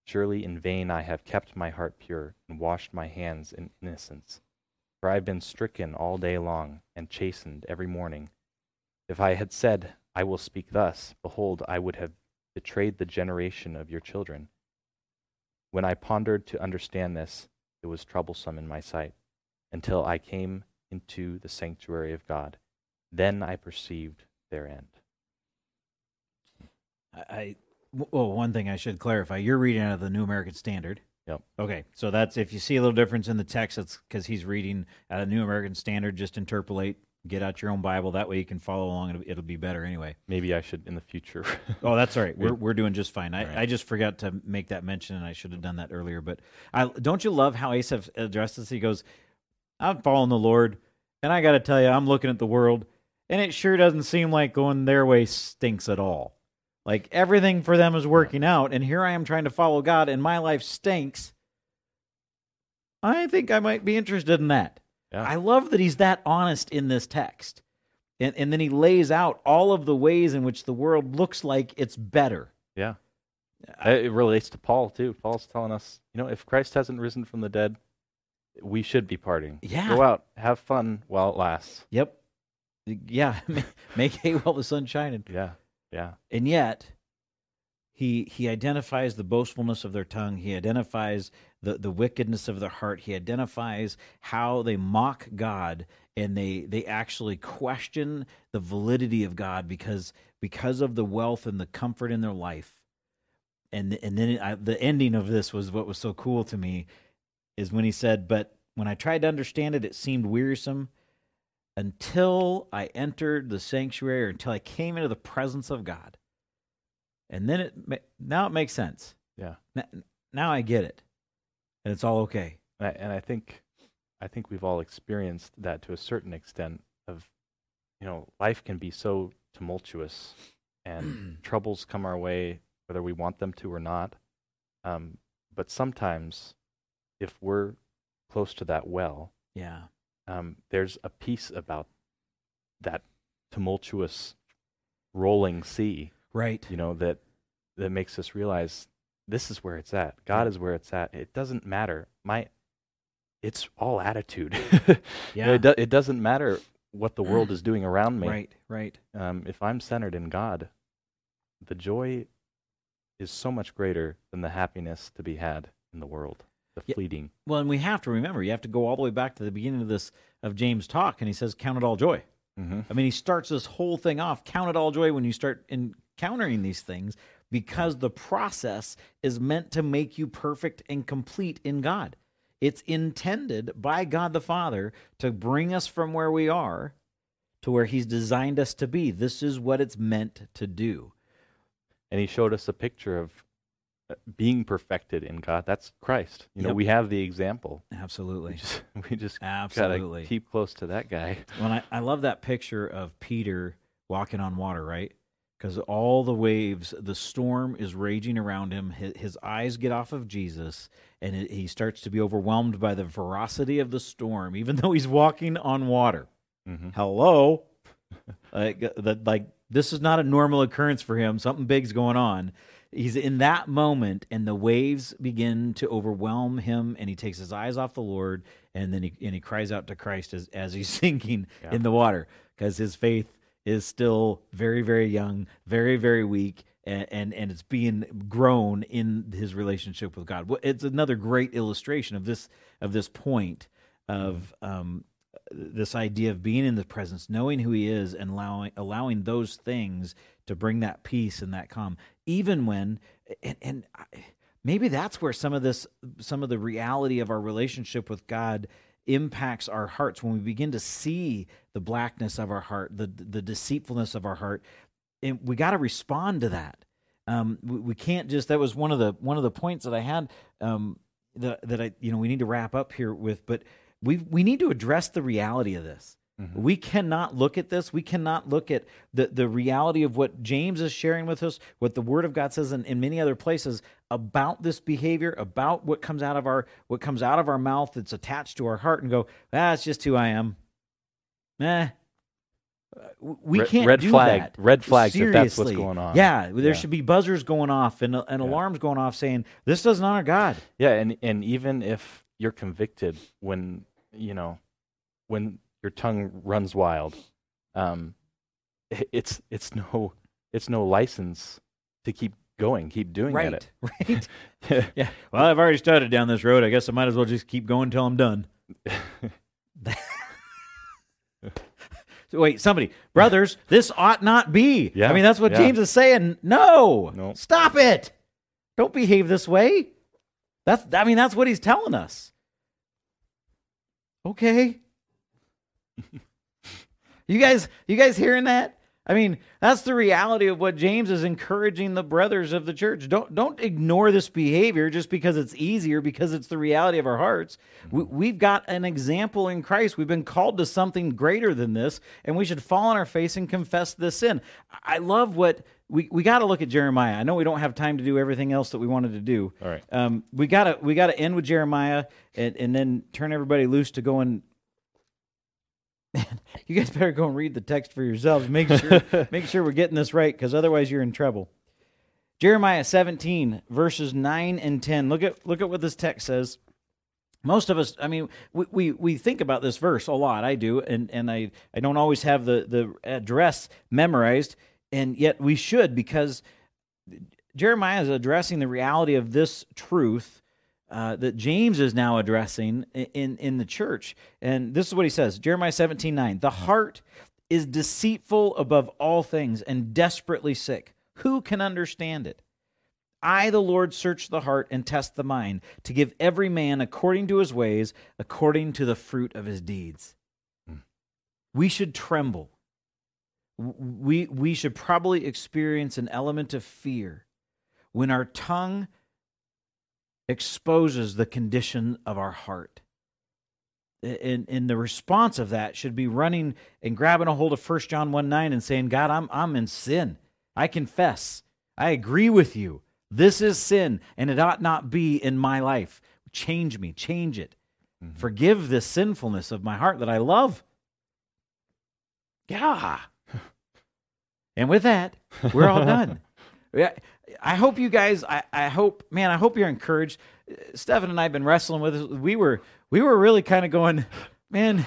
Surely in vain I have kept my heart pure and washed my hands in innocence. For I have been stricken all day long and chastened every morning. If I had said, I will speak thus, behold, I would have betrayed the generation of your children. When I pondered to understand this, it was troublesome in my sight, until I came into the sanctuary of God. Then I perceived their end. I, well, one thing I should clarify: you're reading out of the New American Standard. Yep. Okay, so that's if you see a little difference in the text, it's because he's reading out of New American Standard. Just interpolate, get out your own Bible. That way you can follow along. It'll, it'll be better anyway. Maybe I should in the future. Oh, that's all right. We're we're doing just fine. I, Right. I just forgot to make that mention, and I should have done that earlier. But I don't you love how Asaph addresses this? He goes, "I'm following the Lord, and I got to tell you, I'm looking at the world, and it sure doesn't seem like going their way stinks at all. Like everything for them is working out, and here I am trying to follow God, and my life stinks. I think I might be interested in that. Yeah. I love that he's that honest in this text. And, and then he lays out all of the ways in which the world looks like it's better. Yeah. It relates to Paul too. Paul's telling us, you know, if Christ hasn't risen from the dead, we should be partying. Yeah. Go out, have fun while it lasts. Yep. Yeah. Make hay while the sun's shining. Yeah. Yeah. And yet, he he identifies the boastfulness of their tongue. He identifies the, the wickedness of their heart. He identifies how they mock God and they they actually question the validity of God because because of the wealth and the comfort in their life. And and then I, the ending of this was what was so cool to me is when he said, "But when I tried to understand it, it seemed wearisome." Until I entered the sanctuary, or until I came into the presence of God, and then it now it makes sense. Yeah. N- Now I get it, and it's all okay. And I, think I think we've all experienced that to a certain extent of you know, life can be so tumultuous and troubles come our way whether we want them to or not. Um, but sometimes if we're close to that well, Yeah, um, there's a peace about that tumultuous rolling sea, right. you know, that that makes us realize this is where it's at. God is where it's at. It doesn't matter. My it's all attitude. Yeah, it, do, it doesn't matter what the world is doing around me. right, right. Um, if I'm centered in God, the joy is so much greater than the happiness to be had in the world, the Yeah. fleeting. Well, and we have to remember, you have to go all the way back to the beginning of this of James' talk, and he says, "Count it all joy." Mm-hmm. I mean, he starts this whole thing off, count it all joy when you start encountering these things because the process is meant to make you perfect and complete in God. It's intended by God the Father to bring us from where we are to where he's designed us to be. This is what it's meant to do. And he showed us a picture of uh, being perfected in God. That's Christ. You know, Yep. we have the example. We Absolutely. just, we just Absolutely. keep close to that guy. When I, I love that picture of Peter walking on water, right? Because all the waves, the storm is raging around him. His, his eyes get off of Jesus, and it, he starts to be overwhelmed by the ferocity of the storm, even though he's walking on water. Mm-hmm. Hello, like that, like this is not a normal occurrence for him. Something big's going on. He's in that moment, and the waves begin to overwhelm him, and he takes his eyes off the Lord, and then he and he cries out to Christ as as he's sinking Yeah. in the water because his faith is still very very young, very very weak, and, and and it's being grown in his relationship with God. It's another great illustration of this of this point of um, this idea of being in the presence, knowing who He is, and allowing allowing those things to bring that peace and that calm, even when and and. Maybe that's where some of this, some of the reality of our relationship with God impacts our hearts when we begin to see the blackness of our heart, the the deceitfulness of our heart, and we got to respond to that. Um, we, we can't just. That was one of the one of the points that I had um, that that I you know we need to wrap up here with, but we we need to address the reality of this. We cannot look at this. We cannot look at the, the reality of what James is sharing with us, what the Word of God says in, in many other places about this behavior, about what comes out of our what comes out of our mouth that's attached to our heart, and go, ah, it's just who I am. Eh. We Red- can't red do flag- that. red flags if that's what's Seriously. going on. Yeah, there Yeah. should be buzzers going off and, and Yeah. alarms going off saying this doesn't honor God. Yeah, and and even if you're convicted when you know when your tongue runs wild, um, it's it's no it's no license to keep going, keep doing Right, at right. it. Yeah. Well, I've already started down this road. I guess I might as well just keep going until I'm done. So wait, somebody, brothers, this ought not be. Yeah, I mean, that's what yeah. James is saying. No, No. stop it. Don't behave this way. That's, I mean, that's what he's telling us. Okay. you guys, you guys hearing that? I mean, that's the reality of what James is encouraging the brothers of the church. Don't don't ignore this behavior just because it's easier, because it's the reality of our hearts. We, we've got an example in Christ. We've been called to something greater than this, and we should fall on our face and confess this sin. I love what we, we got to look at Jeremiah. I know we don't have time to do everything else that we wanted to do. All right. Um, we gotta we gotta end with Jeremiah and, and then turn everybody loose to go and you guys better go and read the text for yourselves. Make sure make sure we're getting this right, because otherwise you're in trouble. Jeremiah 17 verses 9 and 10. Look at look at what this text says. Most of us, I mean, we, we, we think about this verse a lot. I do, and, and I, I don't always have the, the address memorized, and yet we should because Jeremiah is addressing the reality of this truth uh, that James is now addressing in, in the church. And this is what he says Jeremiah 17 9. The heart is deceitful above all things and desperately sick. Who can understand it? I, the Lord, search the heart and test the mind to give every man according to his ways, according to the fruit of his deeds. Mm. We should tremble. We, we should probably experience an element of fear when our tongue exposes the condition of our heart. And, and the response of that should be running and grabbing a hold of 1 John 1 9 and saying, God, I'm, I'm in sin. I confess. I agree with you. This is sin, and it ought not be in my life. Change me, change it. Mm-hmm. Forgive this sinfulness of my heart that I love. Yeah. and with that, we're all done. I hope you guys, I, I hope, man, I hope you're encouraged. Stefan and I have been wrestling with this. We were, we were really kind of going, man,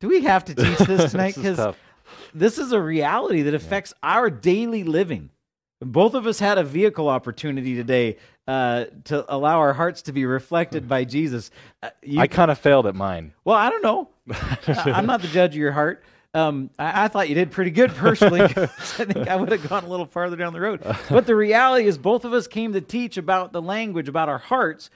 do we have to teach this tonight? Because this is a reality that affects yeah. our daily living. Both of us had a vehicle opportunity today uh, to allow our hearts to be reflected by Jesus. Uh, you, I kind of failed at mine. Well, I don't know. I'm not the judge of your heart. Um, I, I, thought you did pretty good personally. I think I would have gone a little farther down the road. But the reality is, both of us came to teach about the language, about our hearts,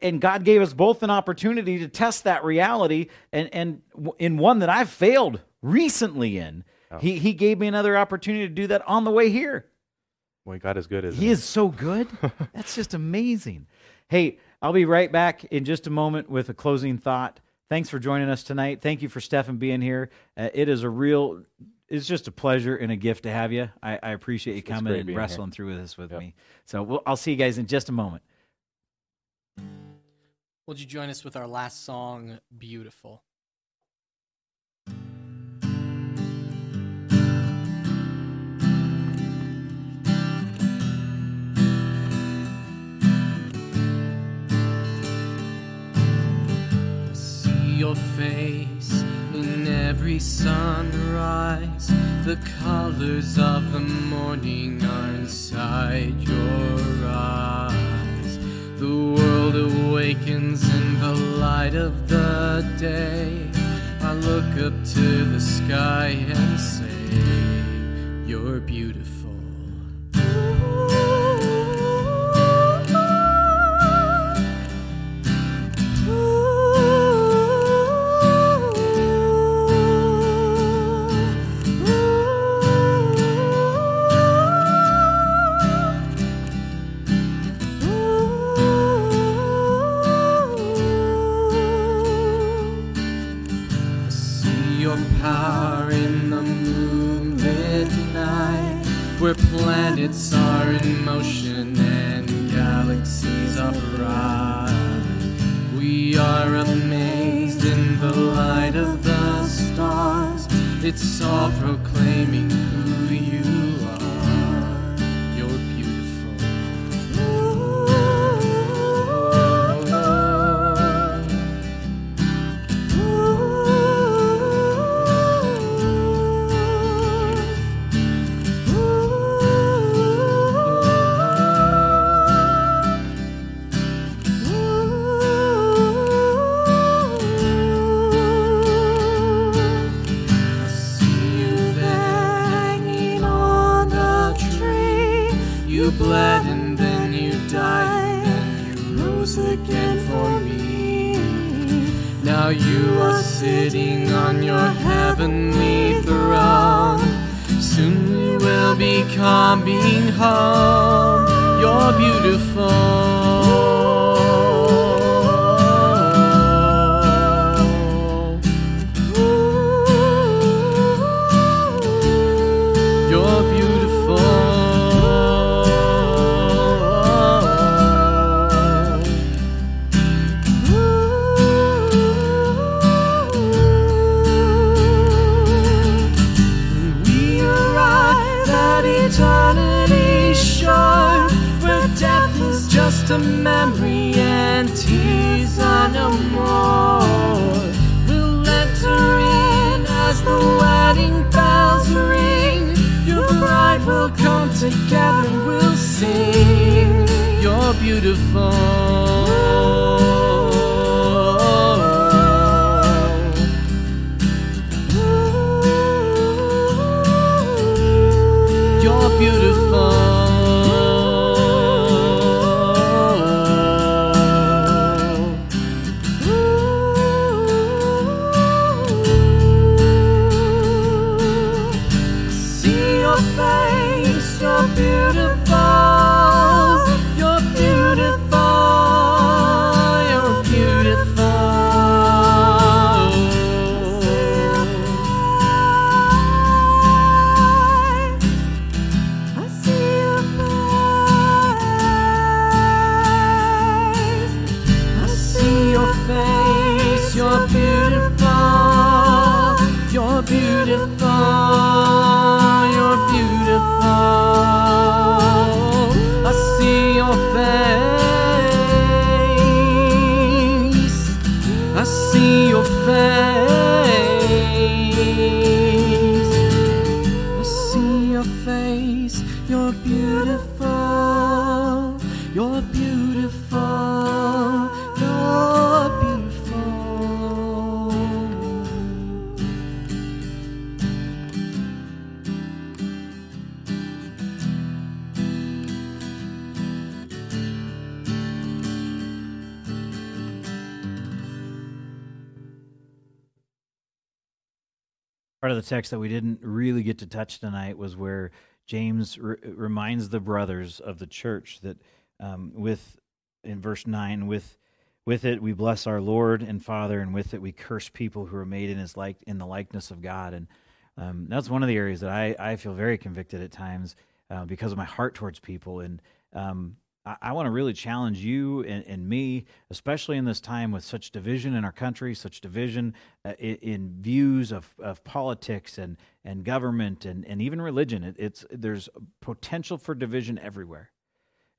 and God gave us both an opportunity to test that reality. And, and in one that I've failed recently in, oh. he, he gave me another opportunity to do that on the way here. Boy, God is good, isn't he? He is so good. That's just amazing. Hey, I'll be right back in just a moment with a closing thought. Thanks for joining us tonight. Thank you for Stefan being here. Uh, it is a real, it's just a pleasure and a gift to have you. I, I appreciate you coming and wrestling here. through this with yep. me. So we'll, I'll see you guys in just a moment. Would you join us with our last song, Beautiful? Your face in every sunrise. The colors of the morning are inside your eyes. The world awakens in the light of the day. I look up to the sky and say, You're beautiful. Part of the text that we didn't really get to touch tonight was where James re- reminds the brothers of the church that um, with in verse nine with with it we bless our Lord and Father, and with it we curse people who are made in his like in the likeness of God. And um, that's one of the areas that I, I feel very convicted at times uh, because of my heart towards people. And um, I, want to really challenge you and, and me, especially in this time with such division in our country, such division uh, in, in views of, of politics and, and government and, and even religion. It, it's there's potential for division everywhere.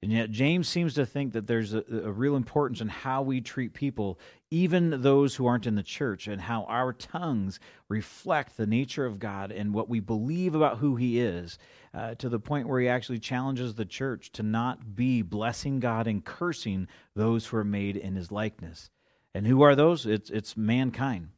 And yet, James seems to think that there's a, a, real importance in how we treat people, even those who aren't in the church, and how our tongues reflect the nature of God and what we believe about who He is, uh, to the point where He actually challenges the church to not be blessing God and cursing those who are made in His likeness. And who are those? It's, it's mankind.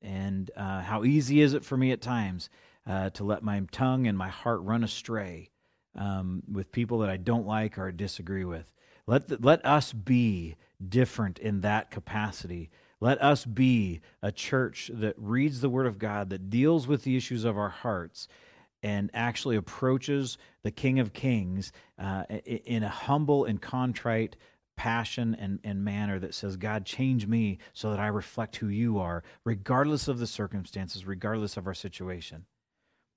And uh, how easy is it for me at times uh, to let my tongue and my heart run astray? Um, with people that I don't like or disagree with. Let, let us be different in that capacity. Let us be a church that reads the Word of God, that deals with the issues of our hearts, and actually approaches the King of Kings uh, in a humble and contrite passion and, and manner that says, God, change me so that I reflect who you are, regardless of the circumstances, regardless of our situation.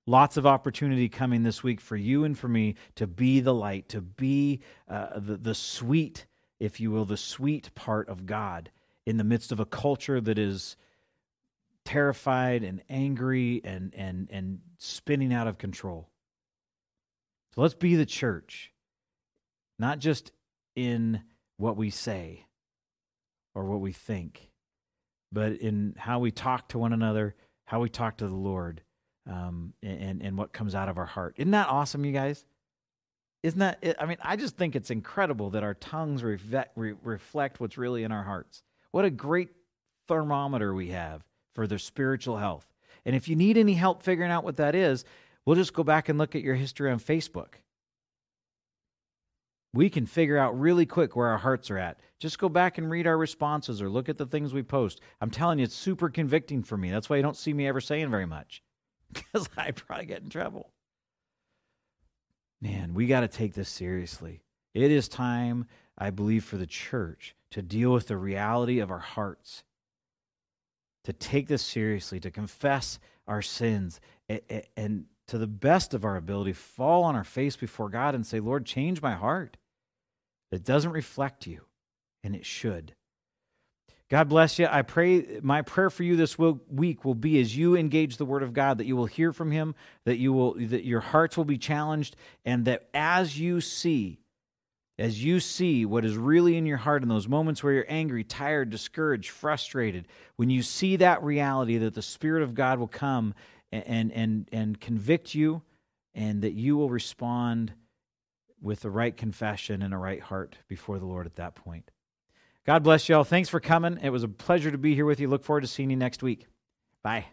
Lots of opportunity coming this week for you and for me to be the light, to be uh, the, the sweet, if you will, the sweet part of God in the midst of a culture that is terrified and angry and, and, and spinning out of control. So let's be the church, not just in what we say or what we think, but in how we talk to one another, how we talk to the Lord um, and and what comes out of our heart. Isn't that awesome, you guys? Isn't that? I mean, I just think it's incredible that our tongues reflect, re- reflect what's really in our hearts. What a great thermometer we have for their spiritual health. And if you need any help figuring out what that is, we'll just go back and look at your history on Facebook. We can figure out really quick where our hearts are at. Just go back and read our responses or look at the things we post. I'm telling you, it's super convicting for me. That's why you don't see me ever saying very much because I probably get in trouble. Man, we got to take this seriously. It is time, I believe, for the church to deal with the reality of our hearts, to take this seriously, to confess our sins, and, and to the best of our ability, fall on our face before God and say, Lord, change my heart. It doesn't reflect you, and it should. God bless you. I pray my prayer for you this week will be as you engage the word of God that you will hear from him, that you will that your hearts will be challenged and that as you see as you see what is really in your heart in those moments where you're angry, tired, discouraged, frustrated, when you see that reality that the Spirit of God will come and, and, and convict you and that you will respond with the right confession and a right heart before the Lord at that point. God bless you all. Thanks for coming. It was a pleasure to be here with you. Look forward to seeing you next week. Bye.